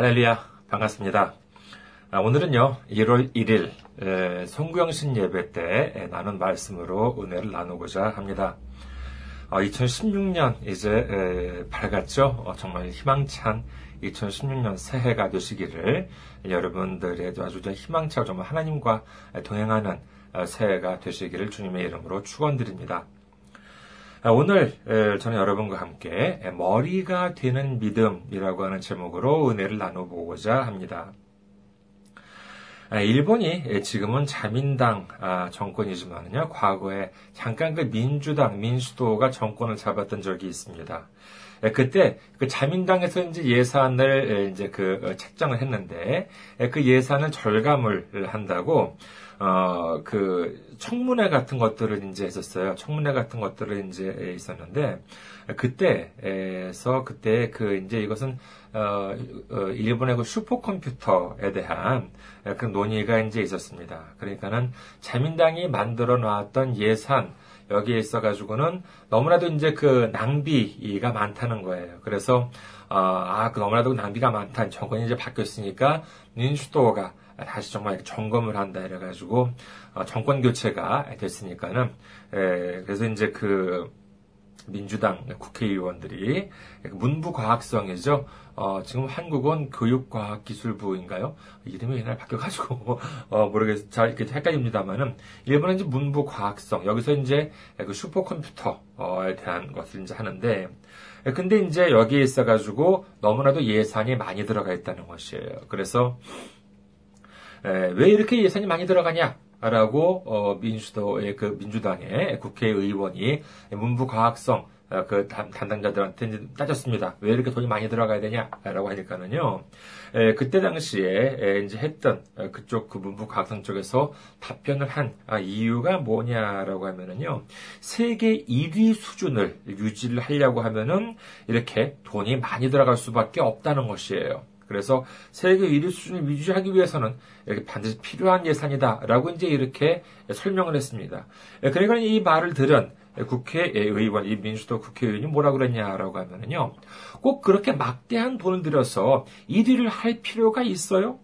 할렐루야, 반갑습니다. 아, 오늘은요, 1월 1일, 에, 송구영신 예배 때 나눈 말씀으로 은혜를 나누고자 합니다. 어, 2016년 이제 에, 밝았죠? 어, 정말 희망찬 2016년 새해가 되시기를 여러분들의 아주 희망차고 정말 하나님과 동행하는 어, 새해가 되시기를 주님의 이름으로 축원드립니다. 아, 오늘 저는 여러분과 함께 머리가 되는 믿음이라고 하는 제목으로 은혜를 나눠보고자 합니다. 아, 일본이 지금은 자민당 아, 정권이지만요, 과거에 잠깐 그 민주당, 민주도가 정권을 잡았던 적이 있습니다. 그때 그 자민당에서 이제 예산을 이제 그 어, 책정을 했는데 그 예산을 절감을 한다고 어, 그, 청문회 같은 것들을 이제 했었어요. 청문회 같은 것들을 이제 있었는데, 그때에서, 그때 그, 이제 이것은, 어, 어, 일본의 그 슈퍼컴퓨터에 대한 그 논의가 이제 있었습니다. 그러니까는 자민당이 만들어 놨던 예산, 여기에 있어 가지고는 너무나도 이제 그 낭비가 많다는 거예요. 그래서, 어, 아, 그 너무나도 낭비가 많다. 정권이 이제 바뀌었으니까 민주도가 다시 정말 점검을 한다 이래가지고 어, 정권 교체가 됐으니까는 그래서 이제 그 민주당 국회의원들이 문부 과학성이죠. 어, 지금 한국은 교육과학기술부인가요? 이름이 옛날 바뀌어가지고 어, 모르겠어 잘 이렇게 헷갈립니다만은 일본은 이제 문부 과학성 여기서 이제 그 슈퍼컴퓨터에 대한 것을 이제 하는데 근데 이제 여기에 있어가지고 너무나도 예산이 많이 들어가 있다는 것이에요. 그래서 왜 이렇게 예산이 많이 들어가냐? 라고 어, 민주도의 그 민주당의 국회의원이 문부 과학성 어, 그 담당자들한테 따졌습니다. 왜 이렇게 돈이 많이 들어가야 되냐라고 하니까는요. 에, 그때 당시에 에, 이제 했던 어, 그쪽 그 문부 과학성 쪽에서 답변을 한 아, 이유가 뭐냐라고 하면은요. 세계 1위 수준을 유지를 하려고 하면은 이렇게 돈이 많이 들어갈 수밖에 없다는 것이에요. 그래서 세계 1위 수준을 유지하기 위해서는 이렇게 반드시 필요한 예산이다라고 이제 이렇게 설명을 했습니다. 그러니까 이 말을 들은 국회의원, 이 민주도 국회의원이 뭐라 그랬냐라고 하면은요, 꼭 그렇게 막대한 돈을 들여서 1위를 할 필요가 있어요?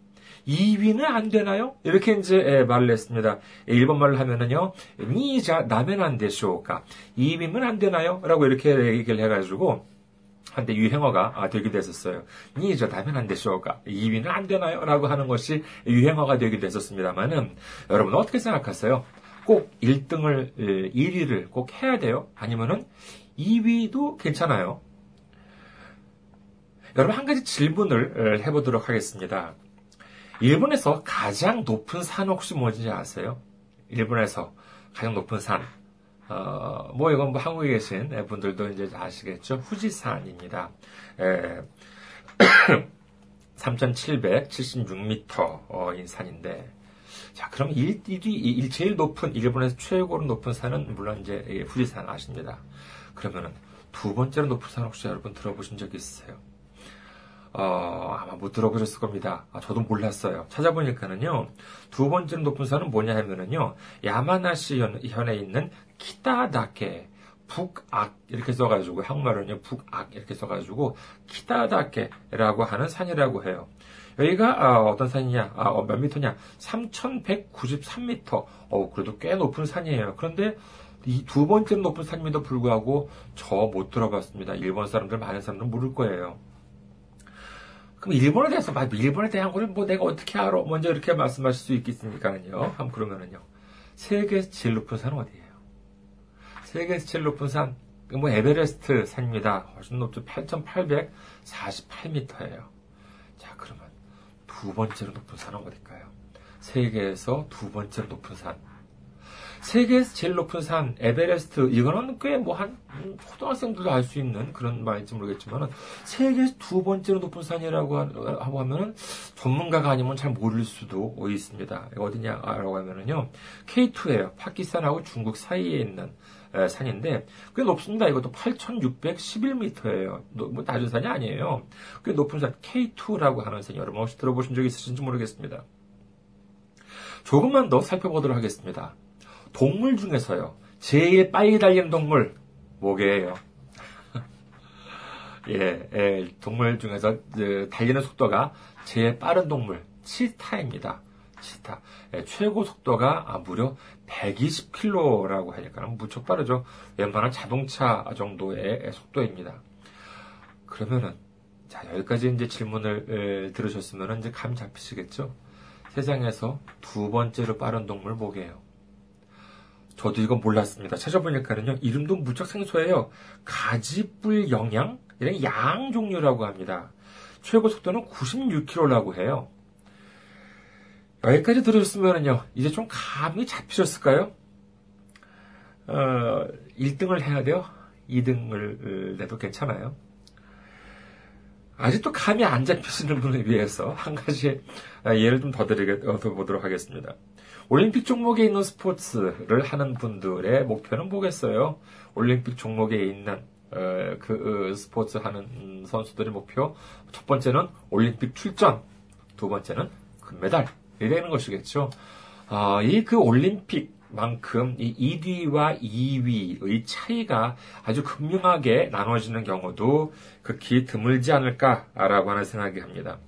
2위는 안 되나요? 이렇게 이제 말을 했습니다. 일본말을 하면은요, 니자 나면 안 되시오까? 2위면 안 되나요? 라고 이렇게 얘기를 해가지고, 한때 유행어가 되기도 했었어요. 니저 다면 안 되쇼가 2위는 안 되나요? 라고 하는 것이 유행어가 되기도 했었습니다만은 여러분 어떻게 생각하세요? 꼭 1등을 1위를 꼭 해야 돼요? 아니면은 2위도 괜찮아요? 여러분 한 가지 질문을 해보도록 하겠습니다. 일본에서 가장 높은 산 혹시 뭔지 아세요? 일본에서 가장 높은 산. 어, 뭐 이건 뭐 한국에 계신 분들도 이제 아시겠죠? 후지산입니다. 에, 3,776m인 산인데, 자, 그럼 1, 1위, 제일 높은, 일본에서 최고로 높은 산은 물론 이제 후지산 아십니다. 그러면은 두 번째로 높은 산 혹시 여러분 들어보신 적 있으세요? 어, 아마 못 들어보셨을 겁니다. 아, 저도 몰랐어요. 찾아보니까는요, 두 번째로 높은 산은 뭐냐 하면은요, 야마나시 현 에 있는 키타다케, 북악 이렇게 써가지고 한국말로는요 북악 이렇게 써가지고 키타다케라고 하는 산이라고 해요. 여기가 아, 어떤 산이냐? 아, 어, 몇 미터냐? 3,193미터. 어, 그래도 꽤 높은 산이에요. 그런데 이 두 번째 높은 산임에도 불구하고 저 못 들어봤습니다. 일본 사람들 많은 사람들은 모를 거예요. 그럼 일본에 대해서 일본에 대한 거를 뭐 내가 어떻게 알아? 먼저 이렇게 말씀하실 수 있겠습니까는요. 한번 그러면은요. 세계에서 제일 높은 산은 어디예요? 세계에서 제일 높은 산, 뭐 에베레스트 산입니다. 훨씬 높죠. 8,848m예요. 자, 그러면 두 번째로 높은 산은 어딜까요? 세계에서 두 번째로 높은 산. 세계에서 제일 높은 산 에베레스트 이거는 꽤 뭐 한 초등학생들도 알 수 있는 그런 말인지 모르겠지만 세계에서 두 번째로 높은 산이라고 하고 하면은 전문가가 아니면 잘 모를 수도 있습니다. 어디냐라고 하면은요 K2예요. 파키스탄하고 중국 사이에 있는 산인데 꽤 높습니다. 이것도 8,611m예요. 뭐 낮은 산이 아니에요. 꽤 높은 산 K2라고 하는 산이 여러분 혹시 들어보신 적 있으신지 모르겠습니다. 조금만 더 살펴보도록 하겠습니다. 동물 중에서요. 제일 빨리 달리는 동물 뭐게요? 예, 예, 동물 중에서 달리는 속도가 제일 빠른 동물 치타입니다. 치타. 예, 최고 속도가 아, 무려 120km라고 하니까 무척 빠르죠. 웬만한 자동차 정도의 속도입니다. 그러면은 자 여기까지 이제 질문을 에, 들으셨으면 이제 감 잡히시겠죠. 세상에서 두 번째로 빠른 동물 뭐게요? 저도 이건 몰랐습니다. 찾아보니까는요 이름도 무척 생소해요. 가지뿔 영양 이런 양 종류라고 합니다. 최고 속도는 96km라고 해요. 여기까지 들으셨으면요, 이제 좀 감이 잡히셨을까요? 어, 1등을 해야 돼요? 2등을 내도 괜찮아요? 아직도 감이 안 잡히시는 분을 위해서 한 가지 예를 좀더더 보도록 하겠습니다. 올림픽 종목에 있는 스포츠를 하는 분들의 목표는 뭐겠어요? 올림픽 종목에 있는 어, 그 어, 스포츠 하는 선수들의 목표 첫 번째는 올림픽 출전, 두 번째는 금메달, 되는 것이겠죠. 아, 이그 올림픽만큼 이 1위와 2위의 차이가 아주 극명하게 나눠지는 경우도 극히 드물지 않을까라고 하는 생각이 합니다.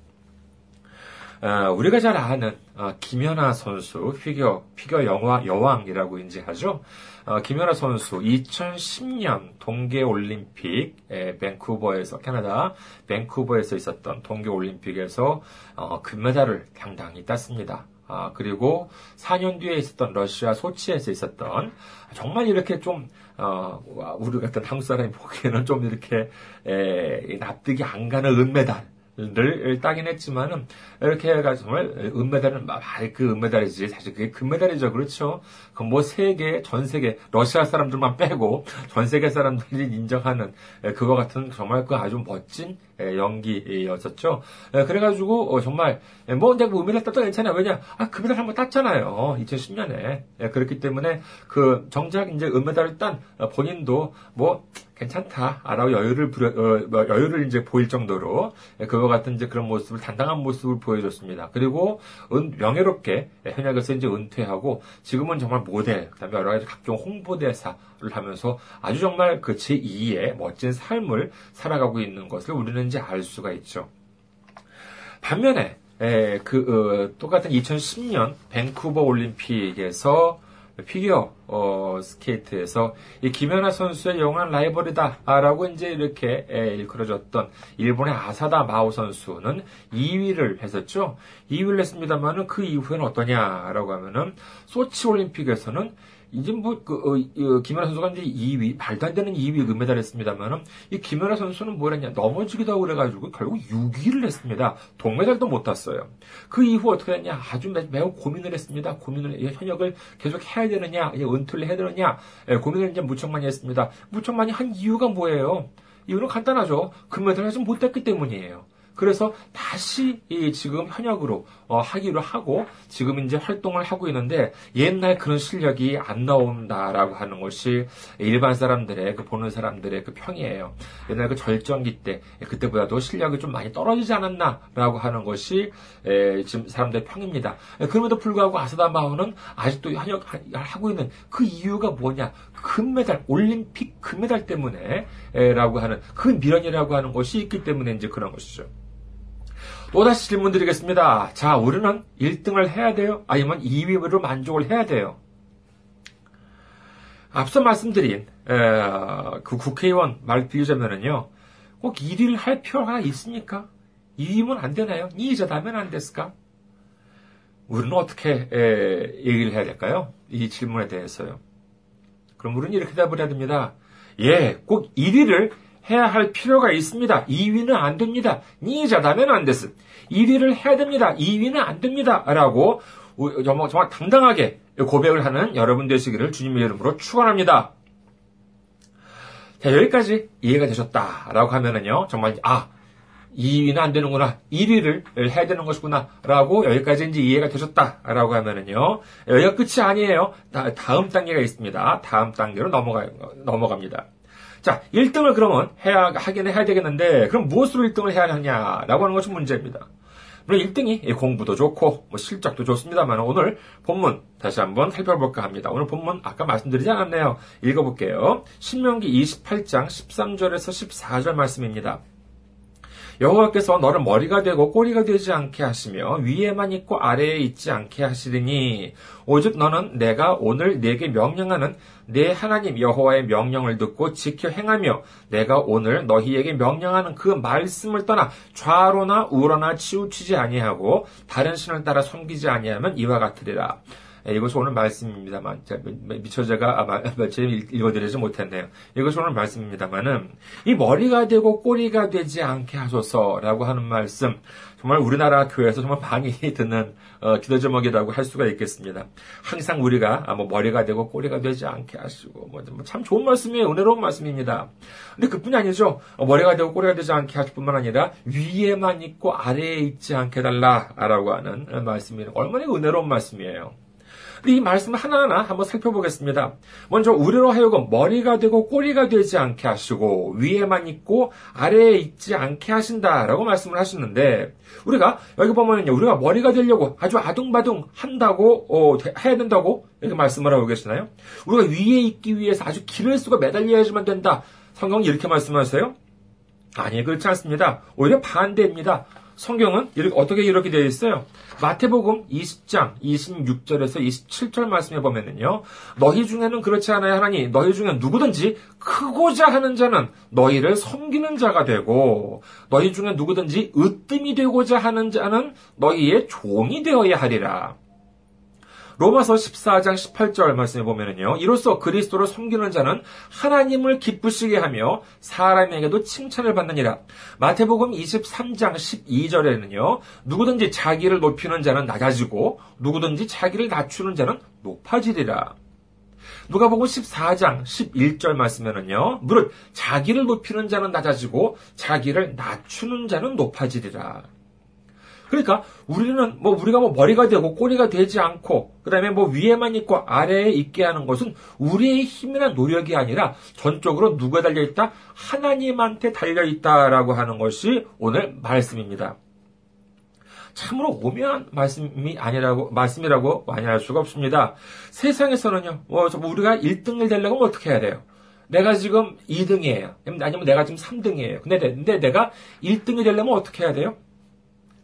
아, 우리가 잘 아는 아, 김연아 선수 피겨 피겨 영화 여왕이라고 인지하죠. 아, 김연아 선수 2010년 동계 올림픽 밴쿠버에서 캐나다 밴쿠버에서 있었던 동계 올림픽에서 어, 금메달을 당당히 땄습니다. 아, 그리고 4년 뒤에 있었던 러시아 소치에서 있었던 정말 이렇게 좀 어, 우리 같은 한국 사람이 보기에는 좀 이렇게 에, 납득이 안 가는 은메달 을 따긴 했지만은 이렇게 해가지고 정말 은메달은 말그 은메달이지. 사실 그게 금메달이죠. 그렇죠? 그뭐 세계 전 세계 러시아 사람들만 빼고 전 세계 사람들이 인정하는 그거 같은 정말 그 아주 멋진 연기였었죠. 그래가지고 어, 정말 뭐 내가 뭐 은메달 땄다 괜찮아요. 왜냐 아 금메달 한번 땄잖아요. 2010년에. 그렇기 때문에 그 정작 이제 은메달을 딴 본인도 뭐 괜찮다라고 여유를 부려, 어, 뭐 여유를 이제 보일 정도로 그와 같은 이제 그런 모습을 단단한 모습을 보여줬습니다. 그리고 은, 명예롭게 현역에서 이제 은퇴하고 지금은 정말 모델, 그다음에 여러 가지 각종 홍보대사 를 하면서 아주 정말 그 제2의 멋진 삶을 살아가고 있는 것을 우리는 이제 알 수가 있죠. 반면에 에, 그 어, 똑같은 2010년 밴쿠버 올림픽에서 피겨 어, 스케이트에서 이 김연아 선수의 영원한 라이벌이다라고 이제 이렇게 에, 일컬어졌던 일본의 아사다 마오 선수는 2위를 했었죠. 2위를 했습니다만은 그 이후에는 어떠냐라고 하면은 소치 올림픽에서는 이제 뭐, 그, 어, 어, 김연아 선수가 이제 2위, 말도 안 되는 2위 금메달 했습니다만은, 이 김연아 선수는 뭘 했냐, 넘어지기도 하고 그래가지고 결국 6위를 했습니다. 동메달도 못 땄어요. 그 이후 어떻게 했냐, 아주 매우 고민을 했습니다. 고민을, 현역을 계속 해야 되느냐, 은퇴를 해야 되느냐, 예, 고민을 이제 무척 많이 했습니다. 무척 많이 한 이유가 뭐예요? 이유는 간단하죠. 금메달을 못 땄기 때문이에요. 그래서 다시 지금 현역으로 어, 하기로 하고 지금 이제 활동을 하고 있는데 옛날 그런 실력이 안 나온다라고 하는 것이 일반 사람들의 그 보는 사람들의 그 평이에요. 옛날 그 절정기 때 그때보다도 실력이 좀 많이 떨어지지 않았나라고 하는 것이 에, 지금 사람들의 평입니다. 그럼에도 불구하고 아사다 마오는 아직도 현역 하고 있는 그 이유가 뭐냐? 금메달, 올림픽 금메달 때문에 라고 하는 그 미련이라고 하는 것이 있기 때문에 이제 그런 것이죠. 또다시 질문 드리겠습니다. 자, 우리는 1등을 해야 돼요? 아니면 2위로 만족을 해야 돼요? 앞서 말씀드린 에, 그 국회의원 말 빌리자면은요. 꼭 1위를 할 필요가 있습니까? 2위면 안 되나요? 2위자다면 안 됐을까? 우리는 어떻게 에, 얘기를 해야 될까요? 이 질문에 대해서요. 그럼 우리는 이렇게 답을 해야 됩니다. 예, 꼭 1위를 해야 할 필요가 있습니다. 2위는 안 됩니다. 니자다면 안 됐음. 1위를 해야 됩니다. 2위는 안 됩니다. 라고 정말, 정말 당당하게 고백을 하는 여러분 되시기를 주님의 이름으로 축원합니다. 자, 여기까지 이해가 되셨다라고 하면은요, 정말, 아, 2위는 안 되는구나. 1위를 해야 되는 것이구나. 라고 여기까지 이제 이해가 되셨다. 라고 하면은요. 여기가 끝이 아니에요. 다 음 단계가 있습니다. 다음 단계로 넘어가, 넘어갑니다. 자, 1등을 그러면 해야, 하긴 해야 되겠는데, 그럼 무엇으로 1등을 해야 하냐라고 하는 것이 문제입니다. 물론 1등이 공부도 좋고, 뭐 실적도 좋습니다만, 오늘 본문 다시 한번 살펴볼까 합니다. 오늘 본문 아까 말씀드리지 않았네요. 읽어볼게요. 신명기 28장 13절에서 14절 말씀입니다. 여호와께서 너를 머리가 되고 꼬리가 되지 않게 하시며 위에만 있고 아래에 있지 않게 하시리니 오직 너는 내가 오늘 네게 명령하는 내 하나님 여호와의 명령을 듣고 지켜 행하며 내가 오늘 너희에게 명령하는 그 말씀을 떠나 좌로나 우로나 치우치지 아니하고 다른 신을 따라 섬기지 아니하면 이와 같으리라. 예, 이것이 오늘 말씀입니다만, 미처 제가, 아, 읽어드리지 못했네요. 이것이 오늘 말씀입니다만은, 이 머리가 되고 꼬리가 되지 않게 하소서라고 하는 말씀, 정말 우리나라 교회에서 정말 많이 듣는 어, 기도 제목이라고 할 수가 있겠습니다. 항상 우리가 아, 뭐 머리가 되고 꼬리가 되지 않게 하시고 뭐참 뭐 좋은 말씀이에요. 은혜로운 말씀입니다. 근데 그뿐이 아니죠. 어, 머리가 되고 꼬리가 되지 않게 하실 뿐만 아니라 위에만 있고 아래에 있지 않게 달라라고 하는 말씀이 얼마나 은혜로운 말씀이에요. 이 말씀 하나하나 한번 살펴보겠습니다. 먼저 우리로 하여금 머리가 되고 꼬리가 되지 않게 하시고 위에만 있고 아래에 있지 않게 하신다라고 말씀을 하시는데 우리가 여기 보면요 우리가 머리가 되려고 아주 아둥바둥 한다고 어, 해야 된다고 이렇게 말씀을 하고 계시나요? 우리가 위에 있기 위해서 아주 쓰고 매달려야지만 된다. 성경은 이렇게 말씀하세요? 아니 그렇지 않습니다. 오히려 반대입니다. 성경은 이렇게, 어떻게 이렇게 되어 있어요? 마태복음 20장 26절에서 27절 말씀에 보면은요. 너희 중에는 그렇지 않아야 하나니 너희 중에 누구든지 크고자 하는 자는 너희를 섬기는 자가 되고 너희 중에 누구든지 으뜸이 되고자 하는 자는 너희의 종이 되어야 하리라. 로마서 14장 18절 말씀에 보면은요. 이로써 그리스도를 섬기는 자는 하나님을 기쁘시게 하며 사람에게도 칭찬을 받느니라. 마태복음 23장 12절에는요. 누구든지 자기를 높이는 자는 낮아지고 누구든지 자기를 낮추는 자는 높아지리라. 누가복음 14장 11절 말씀에는요. 무릇 자기를 높이는 자는 낮아지고 자기를 낮추는 자는 높아지리라. 그러니까 우리는 뭐 우리가 뭐 머리가 되고 꼬리가 되지 않고 그다음에 뭐 위에만 있고 아래에 있게 하는 것은 우리의 힘이나 노력이 아니라 전적으로 누가 달려 있다? 하나님한테 달려 있다라고 하는 것이 오늘 말씀입니다. 참으로 오묘한 말씀이 아니라고 말씀이라고 많이 할 수가 없습니다. 세상에서는요. 뭐 우리가 1등을 되려면 어떻게 해야 돼요? 내가 지금 2등이에요. 아니면 내가 지금 3등이에요. 근데, 근데 내가 1등이 되려면 어떻게 해야 돼요?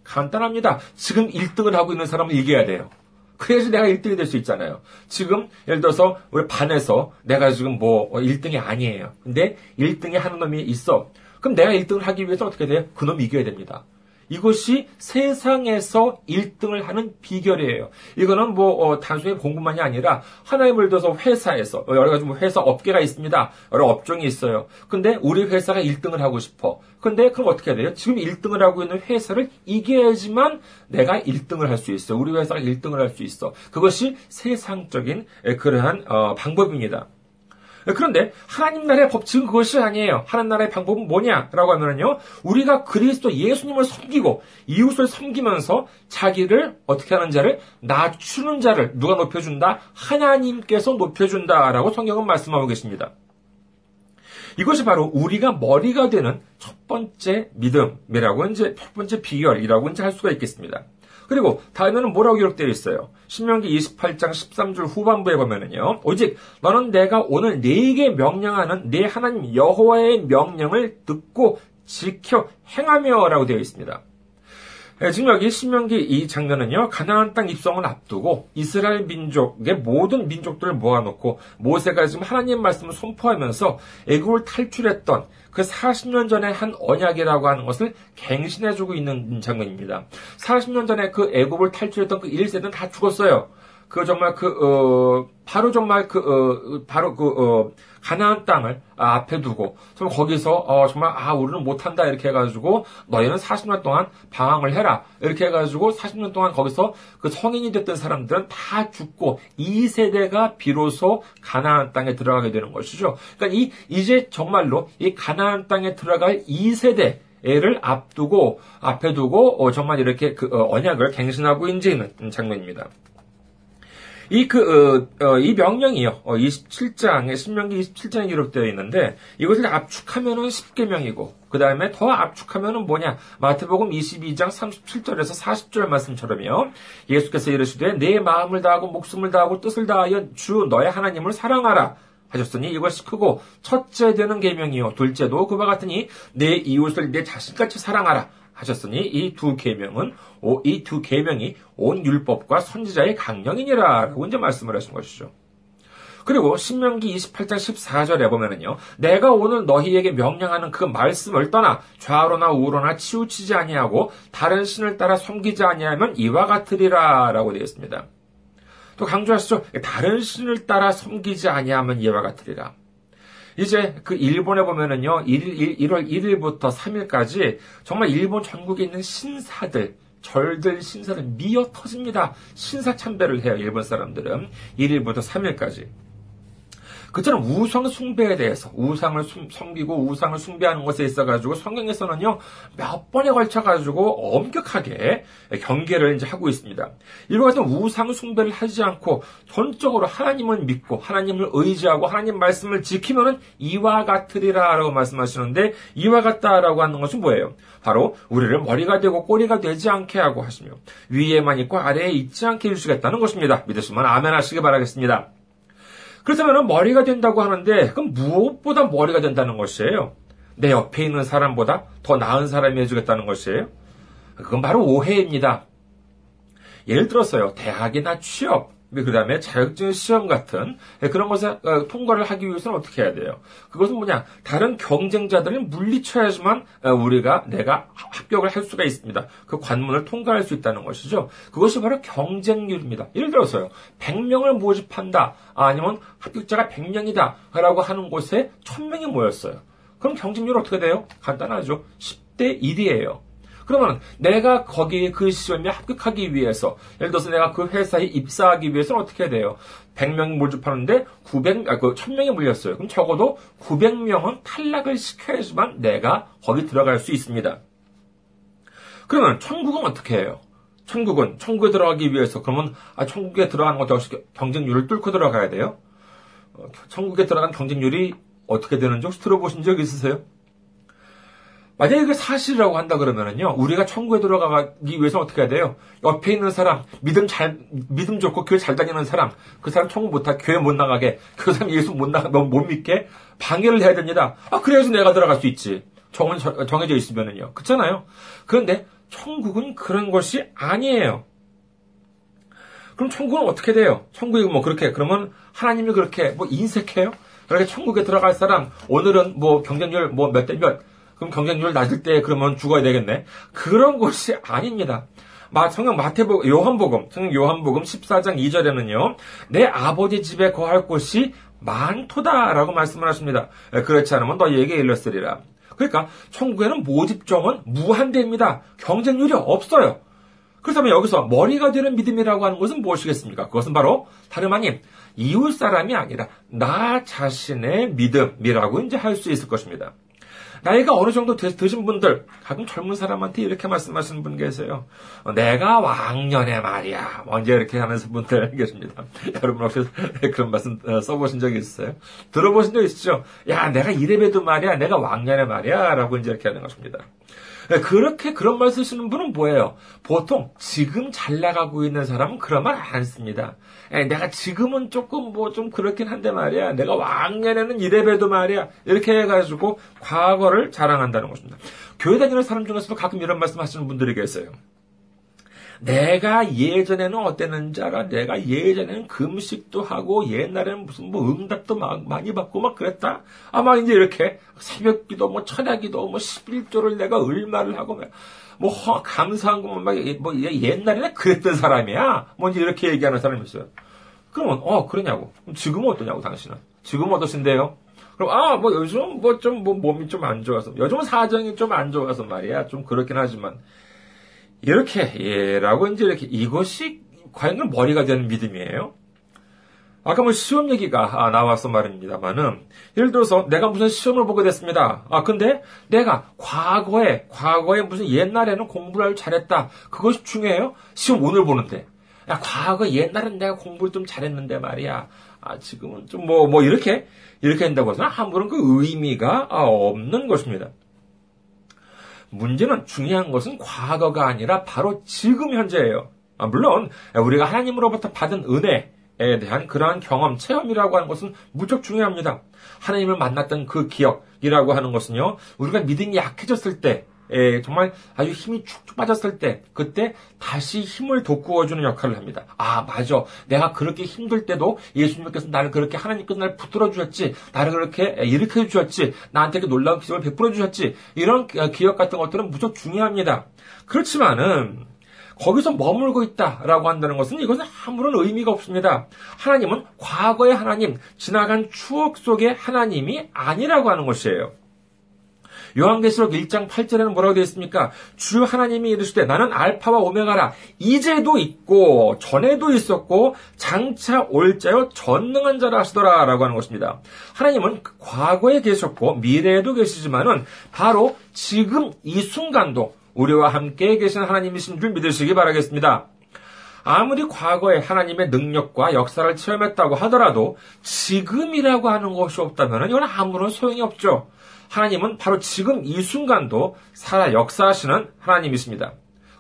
간단합니다. 지금 1등을 하고 있는 사람을 이겨야 돼요. 그래야지 내가 1등이 될 수 있잖아요. 지금 예를 들어서 우리 반에서 내가 지금 뭐 1등이 아니에요. 근데 1등이 하는 놈이 있어. 그럼 내가 1등을 하기 위해서 어떻게 돼요? 그 놈이 이겨야 됩니다. 이것이 세상에서 1등을 하는 비결이에요. 이거는 뭐 어, 단순히 공부만이 아니라 하나님을 들어서 회사에서 여러 가지 뭐 회사 업계가 있습니다. 여러 업종이 있어요. 근데 우리 회사가 1등을 하고 싶어. 근데 그럼 어떻게 해야 돼요? 지금 1등을 하고 있는 회사를 이겨야지만 내가 1등을 할 수 있어. 우리 회사가 1등을 할 수 있어. 그것이 세상적인 그러한 어, 방법입니다. 그런데 하나님 나라의 법칙은 그것이 아니에요. 하나님 나라의 방법은 뭐냐라고 하면요. 우리가 그리스도 예수님을 섬기고 이웃을 섬기면서 자기를 어떻게 하는 자를 낮추는 자를 누가 높여준다? 하나님께서 높여준다라고 성경은 말씀하고 계십니다. 이것이 바로 우리가 머리가 되는 첫 번째 믿음이라고 이제 첫 번째 비결이라고 이제 할 수가 있겠습니다. 그리고 다음에는 뭐라고 기록되어 있어요? 신명기 28장 13절 후반부에 보면은요. 오직 너는 내가 오늘 네게 명령하는 네 하나님 여호와의 명령을 듣고 지켜 행하며라고 되어 있습니다. 예, 지금 여기 신명기 이 장면은요, 가나안 땅 입성을 앞두고 이스라엘 민족의 모든 민족들을 모아놓고 모세가 지금 하나님 말씀을 선포하면서 애국을 탈출했던 그 40년 전에 한 언약이라고 하는 것을 갱신해주고 있는 장면입니다. 40년 전에 그 애국을 탈출했던 그 1세는 다 죽었어요. 그 정말 그, 어, 바로 정말 그, 어, 바로 그, 어, 가나안 땅을 앞에 두고, 좀 거기서, 어, 정말, 아, 우리는 못한다, 이렇게 해가지고, 너희는 40년 동안 방황을 해라. 이렇게 해가지고, 40년 동안 거기서 그 성인이 됐던 사람들은 다 죽고, 이 세대가 비로소 가나안 땅에 들어가게 되는 것이죠. 그러니까 이, 이제 정말로 이 가나안 땅에 들어갈 이 세대, 를 앞두고 앞에 두고 어, 정말 이렇게 그 어, 언약을 갱신하고 있는 장면입니다. 이 그, 어, 어, 이 명령이요. 어, 27장에, 신명기 27장에 기록되어 있는데, 이것을 압축하면은 10개명이고, 그 다음에 더 압축하면은 뭐냐. 마태복음 22장 37절에서 40절 말씀처럼요. 예수께서 이르시되, 내 마음을 다하고, 목숨을 다하고, 뜻을 다하여 주 너의 하나님을 사랑하라. 하셨으니 이것이 크고 첫째 되는 계명이요 둘째도 그와 같으니 내 이웃을 내 자신같이 사랑하라 하셨으니 이 두 계명은 이 두 계명이 온 율법과 선지자의 강령이니라라고 이제 말씀을 하신 것이죠. 그리고 신명기 28장 14절에 보면은요. 내가 오늘 너희에게 명령하는 그 말씀을 떠나 좌로나 우로나 치우치지 아니하고 다른 신을 따라 섬기지 아니하면 이와 같으리라라고 되어 있습니다. 또 강조하시죠. 다른 신을 따라 섬기지 아니하면 이와 같으리라. 이제 그 일본에 보면은요, 1일, 1 월 1일부터 3일까지 정말 일본 전국에 있는 신사들, 절들 신사들 미어 터집니다. 신사 참배를 해요, 일본 사람들은. 1일부터 3일까지. 그처럼 우상 숭배에 대해서 우상을 섬기고 우상을 숭배하는 것에 있어 가지고 성경에서는요 몇 번에 걸쳐 가지고 엄격하게 경계를 이제 하고 있습니다. 이와 같은 우상 숭배를 하지 않고 전적으로 하나님을 믿고 하나님을 의지하고 하나님 말씀을 지키면은 이와 같으리라라고 말씀하시는데 이와 같다라고 하는 것은 뭐예요? 바로 우리를 머리가 되고 꼬리가 되지 않게 하고 하시며 위에만 있고 아래에 있지 않게 해주시겠다는 것입니다. 믿으시면 아멘 하시기 바라겠습니다. 그렇다면 머리가 된다고 하는데 그럼 무엇보다 머리가 된다는 것이에요? 내 옆에 있는 사람보다 더 나은 사람이 해주겠다는 것이에요? 그건 바로 오해입니다. 예를 들어서요, 대학이나 취업, 그 다음에 자격증 시험 같은 그런 것을 어, 통과를 하기 위해서는 어떻게 해야 돼요? 그것은 뭐냐? 다른 경쟁자들을 물리쳐야지만 어, 우리가 내가 합격을 할 수가 있습니다. 그 관문을 통과할 수 있다는 것이죠. 그것이 바로 경쟁률입니다. 예를 들어서요. 100명을 모집한다. 아니면 합격자가 100명이다. 라고 하는 곳에 1000명이 모였어요. 그럼 경쟁률 어떻게 돼요? 간단하죠. 10대 1이에요. 그러면 내가 거기에 그 시험에 합격하기 위해서 예를 들어서 내가 그 회사에 입사하기 위해서는 어떻게 해야 돼요? 100명 모집하는데 900, 아, 그 1000명이 물렸어요. 그럼 적어도 900명은 탈락을 시켜야지만 내가 거기 들어갈 수 있습니다. 그러면 천국은 어떻게 해요? 천국은 천국에 들어가기 위해서 그러면 아 천국에 들어가는 것도 역시 경쟁률을 뚫고 들어가야 돼요. 어, 천국에 들어간 경쟁률이 어떻게 되는지 혹시 들어보신 적 있으세요? 만약에 그 사실이라고 한다 그러면은요, 우리가 천국에 들어가기 위해서 어떻게 해야 돼요? 옆에 있는 사람, 믿음 잘, 믿음 좋고 교회 잘 다니는 사람, 그 사람 천국 못, 하, 교회 못 나가게, 그 사람 예수 못 나가, 못 믿게 방해를 해야 됩니다. 아, 그래야지 내가 들어갈 수 있지. 정은 정해져 있으면은요. 그렇잖아요. 그런데 천국은 그런 것이 아니에요. 그럼 천국은 어떻게 돼요? 천국이 뭐 그렇게, 그러면 하나님이 그렇게 뭐 인색해요? 그렇게 천국에 들어갈 사람, 오늘은 뭐 경쟁률 뭐 몇 대 몇, 그럼 경쟁률 낮을 때 그러면 죽어야 되겠네. 그런 것이 아닙니다. 성경 마태복 요한복음, 성경 요한복음 14장 2절에는요. 내 아버지 집에 거할 곳이 많도다라고 말씀을 하십니다. 그렇지 않으면 너희에게 일렀으리라. 그러니까 천국에는 모집점은 무한대입니다. 경쟁률이 없어요. 그렇다면 여기서 머리가 되는 믿음이라고 하는 것은 무엇이겠습니까? 그것은 바로 다름 아닌 이웃 사람이 아니라 나 자신의 믿음이라고 이제 할 수 있을 것입니다. 나이가 어느 정도 드신 분들, 가끔 젊은 사람한테 이렇게 말씀하시는 분 계세요. 어, 내가 왕년에 말이야. 먼저 이렇게 하면서 분들 계십니다. 여러분 혹시 그런 말씀 어, 써보신 적이 있어요? 들어보신 적 있으시죠? 야, 내가 이래봬도 말이야. 내가 왕년에 말이야. 라고 이제 이렇게 하는 것입니다. 네, 그렇게 그런 말 쓰시는 분은 뭐예요? 보통 지금 잘 나가고 있는 사람은 그런 말 안 씁니다. 예, 내가 지금은 조금 뭐 좀 그렇긴 한데 말이야. 내가 왕년에는 이래봬도 말이야. 이렇게 해가지고 과거를 자랑한다는 것입니다. 교회 다니는 사람 중에서도 가끔 이런 말씀 하시는 분들이 계세요. 내가 예전에는 어땠는지 알아? 내가 예전에는 금식도 하고 옛날에는 무슨 뭐 응답도 막 많이 받고 막 그랬다. 아마 이제 이렇게 새벽기도 뭐 천야기도 뭐 11조를 내가 얼마를 하고 뭐 허, 감사한 거만 막뭐 옛날에는 그랬던 사람이야. 뭐 이제 이렇게 얘기하는 사람이 있어요. 그러면 어 그러냐고. 지금은 어떠냐고 당신은. 지금은 어떠신데요? 그럼 아 뭐 요즘 뭐 좀뭐 뭐 몸이 좀 안 좋아서 요즘은 사정이 좀 안 좋아서 말이야. 좀 그렇긴 하지만 이렇게 예 라고 이제 이렇게 이것이 과연 그 머리가 되는 믿음이에요? 아까 뭐 시험 얘기가 아, 나와서 말입니다만은 예를 들어서 내가 무슨 시험을 보게 됐습니다. 아 근데 내가 과거에 과거에 무슨 옛날에는 공부를 잘했다. 그것이 중요해요? 시험 오늘 보는데. 야 과거 옛날엔 내가 공부를 좀 잘했는데 말이야. 아 지금은 좀 뭐뭐 뭐 이렇게 이렇게 한다고 해서 아무런 그 의미가 없는 것입니다. 문제는 중요한 것은 과거가 아니라 바로 지금 현재예요. 아, 물론 우리가 하나님으로부터 받은 은혜, 하나님에 대한 그러한 경험, 체험이라고 하는 것은 무척 중요합니다. 하나님을 만났던 그 기억이라고 하는 것은요, 우리가 믿음이 약해졌을 때, 에, 정말 아주 힘이 축축 빠졌을 때, 그때 다시 힘을 돋구어주는 역할을 합니다. 아, 맞아. 내가 그렇게 힘들 때도 예수님께서 나를 그렇게 하나님께서 나를 붙들어 주셨지, 나를 그렇게 일으켜 주셨지, 나한테 그 놀라운 기적을 베풀어 주셨지, 이런 기억 같은 것들은 무척 중요합니다. 그렇지만은, 거기서 머물고 있다라고 한다는 것은 이것은 아무런 의미가 없습니다. 하나님은 과거의 하나님, 지나간 추억 속의 하나님이 아니라고 하는 것이에요. 요한계시록 1장 8절에는 뭐라고 되어 있습니까? 주 하나님이 이르시되 나는 알파와 오메가라 이제도 있고 전에도 있었고 장차 올 자요 전능한 자라 하시더라 라고 하는 것입니다. 하나님은 과거에 계셨고 미래에도 계시지만은 바로 지금 이 순간도 우리와 함께 계신 하나님이신 줄 믿으시기 바라겠습니다. 아무리 과거에 하나님의 능력과 역사를 체험했다고 하더라도 지금이라고 하는 것이 없다면 이건 아무런 소용이 없죠. 하나님은 바로 지금 이 순간도 살아 역사하시는 하나님이십니다.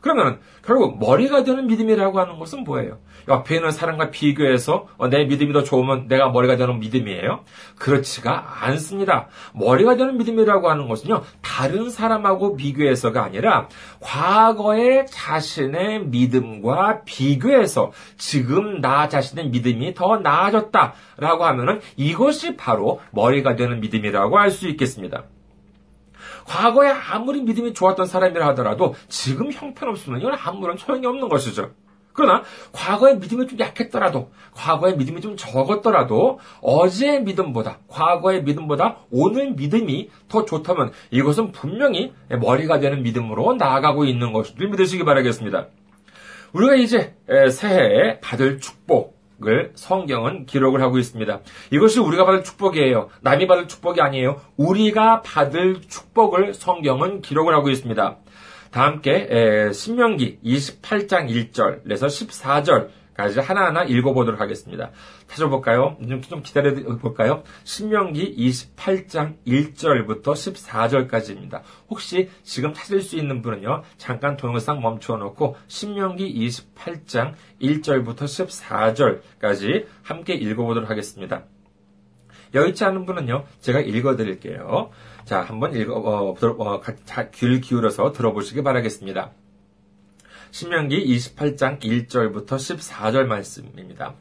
그러면 결국 머리가 되는 믿음이라고 하는 것은 뭐예요? 옆에 있는 사람과 비교해서 어, 내 믿음이 더 좋으면 내가 머리가 되는 믿음이에요? 그렇지가 않습니다. 머리가 되는 믿음이라고 하는 것은요, 다른 사람하고 비교해서가 아니라 과거의 자신의 믿음과 비교해서 지금 나 자신의 믿음이 더 나아졌다라고 하면은 이것이 바로 머리가 되는 믿음이라고 할 수 있겠습니다. 과거에 아무리 믿음이 좋았던 사람이라 하더라도 지금 형편없으면 이건 아무런 소용이 없는 것이죠. 그러나 과거의 믿음이 좀 약했더라도 과거의 믿음이 좀 적었더라도 어제의 믿음보다 과거의 믿음보다 오늘 믿음이 더 좋다면 이것은 분명히 머리가 되는 믿음으로 나아가고 있는 것을 믿으시기 바라겠습니다. 우리가 이제 새해에 받을 축복 을 성경은 기록을 하고 있습니다. 이것이 우리가 받을 축복이에요. 남이 받을 축복이 아니에요. 우리가 받을 축복을 성경은 기록을 하고 있습니다. 다 함께 신명기 28장 1절에서 14절 까지 하나하나 읽어보도록 하겠습니다. 찾아볼까요? 좀, 좀 기다려볼까요? 신명기 28장 1절부터 14절까지입니다. 혹시 지금 찾을 수 있는 분은요, 잠깐 동영상 멈춰놓고 신명기 28장 1절부터 14절까지 함께 읽어보도록 하겠습니다. 여의치 않은 분은요, 제가 읽어드릴게요. 자, 한번 읽어, 어, 어, 귀를 기울여서 들어보시기 바라겠습니다. 신명기 28장 1절부터 14절 말씀입니다.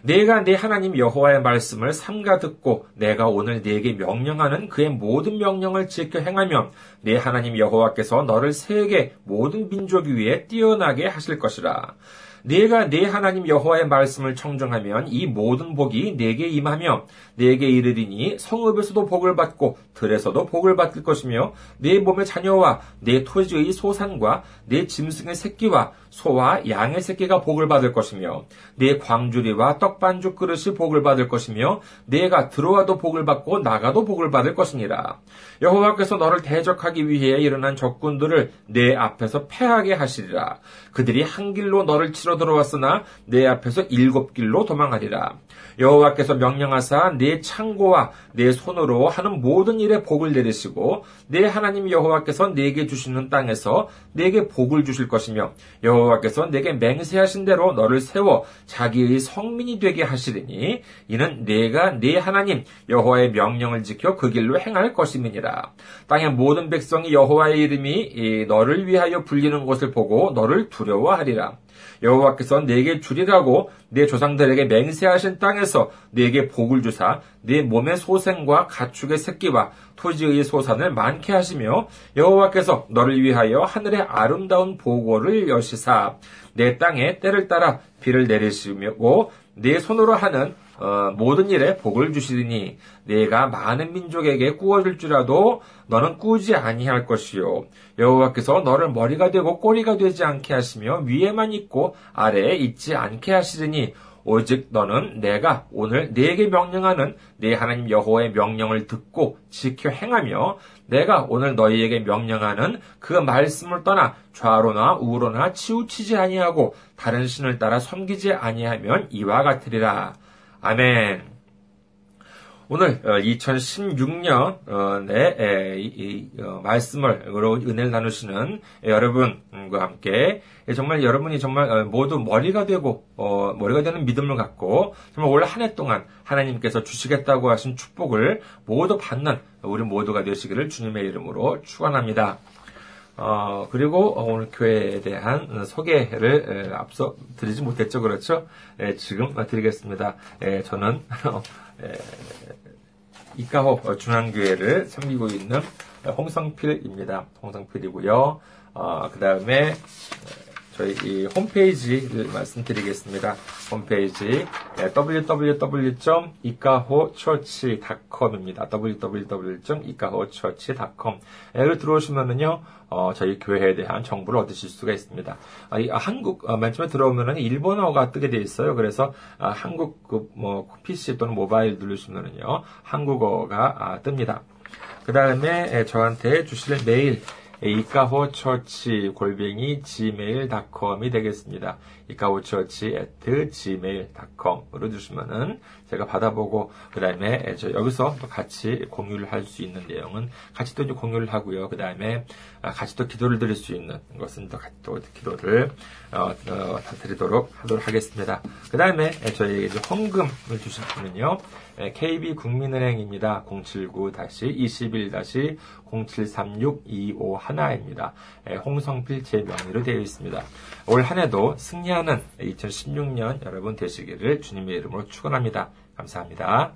내가 내 하나님 여호와의 말씀을 삼가 듣고 내가 오늘 네게 명령하는 그의 모든 명령을 지켜 행하면 내 하나님 여호와께서 너를 세계 모든 민족 위에 뛰어나게 하실 것이라. 네가 네 하나님 여호와의 말씀을 청정하면 이 모든 복이 네게 임하며 네게 이르리니 성읍에서도 복을 받고 들에서도 복을 받을 것이며 네 몸의 자녀와 네 토지의 소산과 네 짐승의 새끼와 소와 양의 새끼가 복을 받을 것이며 네 광주리와 떡반죽 그릇이 복을 받을 것이며 네가 들어와도 복을 받고 나가도 복을 받을 것이니라. 여호와께서 너를 대적하기 위해 일어난 적군들을 내 앞에서 패하게 하시리라. 그들이 한 길로 너를 치러 들어왔으나 내 앞에서 일곱 길로 도망하리라. 여호와께서 명령하사 내 창고와 내 손으로 하는 모든 일에 복을 내리시고 내 하나님 여호와께서 내게 주시는 땅에서 내게 복을 주실 것이며 여호 와께서 내게 맹세하신 대로 너를 세워 자기의 성민이 되게 하시리니 이는 내가 내 하나님 여호와의 명령을 지켜 그 길로 행할 것임이니라. 땅의 모든 백성이 여호와의 이름이 너를 위하여 불리는 것을 보고 너를 두려워하리라 여호와께서 내게 주리라고 내 조상들에게 맹세하신 땅에서 내게 복을 주사 내 몸의 소생과 가축의 새끼와 토지의 소산을 많게 하시며 여호와께서 너를 위하여 하늘의 아름다운 보고를 여시사 내 땅에 때를 따라 비를 내리시고 내 손으로 하는 어, 모든 일에 복을 주시리니 내가 많은 민족에게 꾸어줄 줄라도 너는 꾸지 아니할 것이요 여호와께서 너를 머리가 되고 꼬리가 되지 않게 하시며 위에만 있고 아래에 있지 않게 하시리니 오직 너는 내가 오늘 네게 명령하는 네 하나님 여호와의 명령을 듣고 지켜 행하며 내가 오늘 너희에게 명령하는 그 말씀을 떠나 좌로나 우로나 치우치지 아니하고 다른 신을 따라 섬기지 아니하면 이와 같으리라. 아멘. 오늘 2016년의 어, 말씀을 은혜를 나누시는 여러분과 함께 정말 여러분이 정말 어, 모두 머리가 되고 어, 머리가 되는 믿음을 갖고 정말 올 한 해 동안 하나님께서 주시겠다고 하신 축복을 모두 받는 우리 모두가 되시기를 주님의 이름으로 축원합니다. 어, 그리고 오늘 교회에 대한 소개를 앞서 드리지 못했죠. 그렇죠? 예, 지금 드리겠습니다. 예, 저는 예, 이카호 중앙교회를 섬기고 있는 홍성필입니다. 홍성필이고요. 어, 그 다음에 저희 이 홈페이지를 말씀드리겠습니다. 홈페이지 www.ikahochurch.com입니다. www.ikahochurch.com을 들어오시면은요, 어, 저희 교회에 대한 정보를 얻으실 수가 있습니다. 아, 이, 아, 한국 아, 맨 처음에 들어오면은 일본어가 뜨게 돼 있어요. 그래서 아, 한국 그, 뭐 PC 또는 모바일 누르시면은요, 한국어가 아, 뜹니다. 그 다음에 저한테 주실 메일 이카호 처치 골뱅이 gmail.com이 되겠습니다. 이카호 처치 at gmail.com으로 주시면은 제가 받아보고 그 다음에 저 여기서 또 같이 공유를 할 수 있는 내용은 같이 또 공유를 하고요. 그 다음에 아, 같이 또 기도를 드릴 수 있는 것은 또 같이 또 기도를 어, 어, 드리도록 하도록 하겠습니다. 그 다음에 저희 이제 헌금을 분은요. KB국민은행입니다. 079-21-0736-251입니다. 홍성필 제 명의로 되어 있습니다. 올 한해도 승리하는 2016년 여러분 되시기를 주님의 이름으로 축원합니다. 감사합니다.